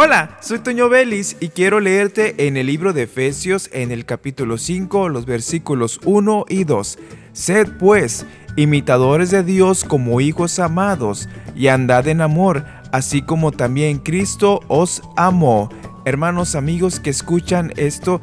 Hola, soy Toño Vélez y quiero leerte en el libro de Efesios en el capítulo 5, los versículos 1 y 2. Sed pues imitadores de Dios como hijos amados y andad en amor, así como también Cristo os amó. Hermanos, amigos que escuchan esto,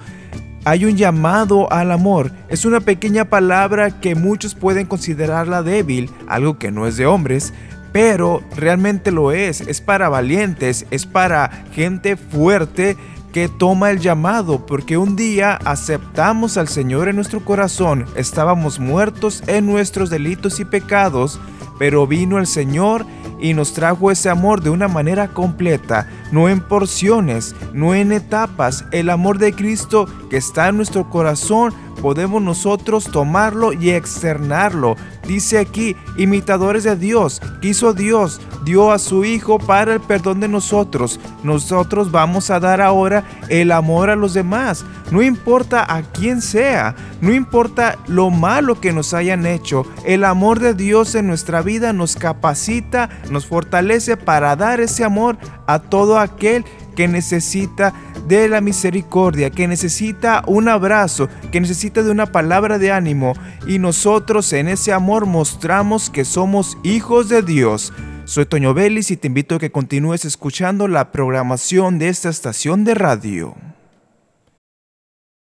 hay un llamado al amor. Es una pequeña palabra que muchos pueden considerarla débil, algo que no es de hombres, pero realmente lo es, es para valientes, es para gente fuerte que toma el llamado, porque un día aceptamos al Señor en nuestro corazón, estábamos muertos en nuestros delitos y pecados, pero vino el Señor y nos trajo ese amor de una manera completa, no en porciones, no en etapas. El amor de Cristo que está en nuestro corazón, podemos nosotros tomarlo y externarlo. Dice aquí, imitadores de Dios, quiso Dios, dio a su Hijo para el perdón de nosotros. Nosotros vamos a dar ahora el amor a los demás. No importa a quién sea, no importa lo malo que nos hayan hecho, el amor de Dios en nuestra vida nos capacita, nos fortalece para dar ese amor a todo aquel que necesita de la misericordia, que necesita un abrazo, que necesita de una palabra de ánimo. Y nosotros en ese amor mostramos que somos hijos de Dios. Soy Toño Vélez y te invito a que continúes escuchando la programación de esta estación de radio.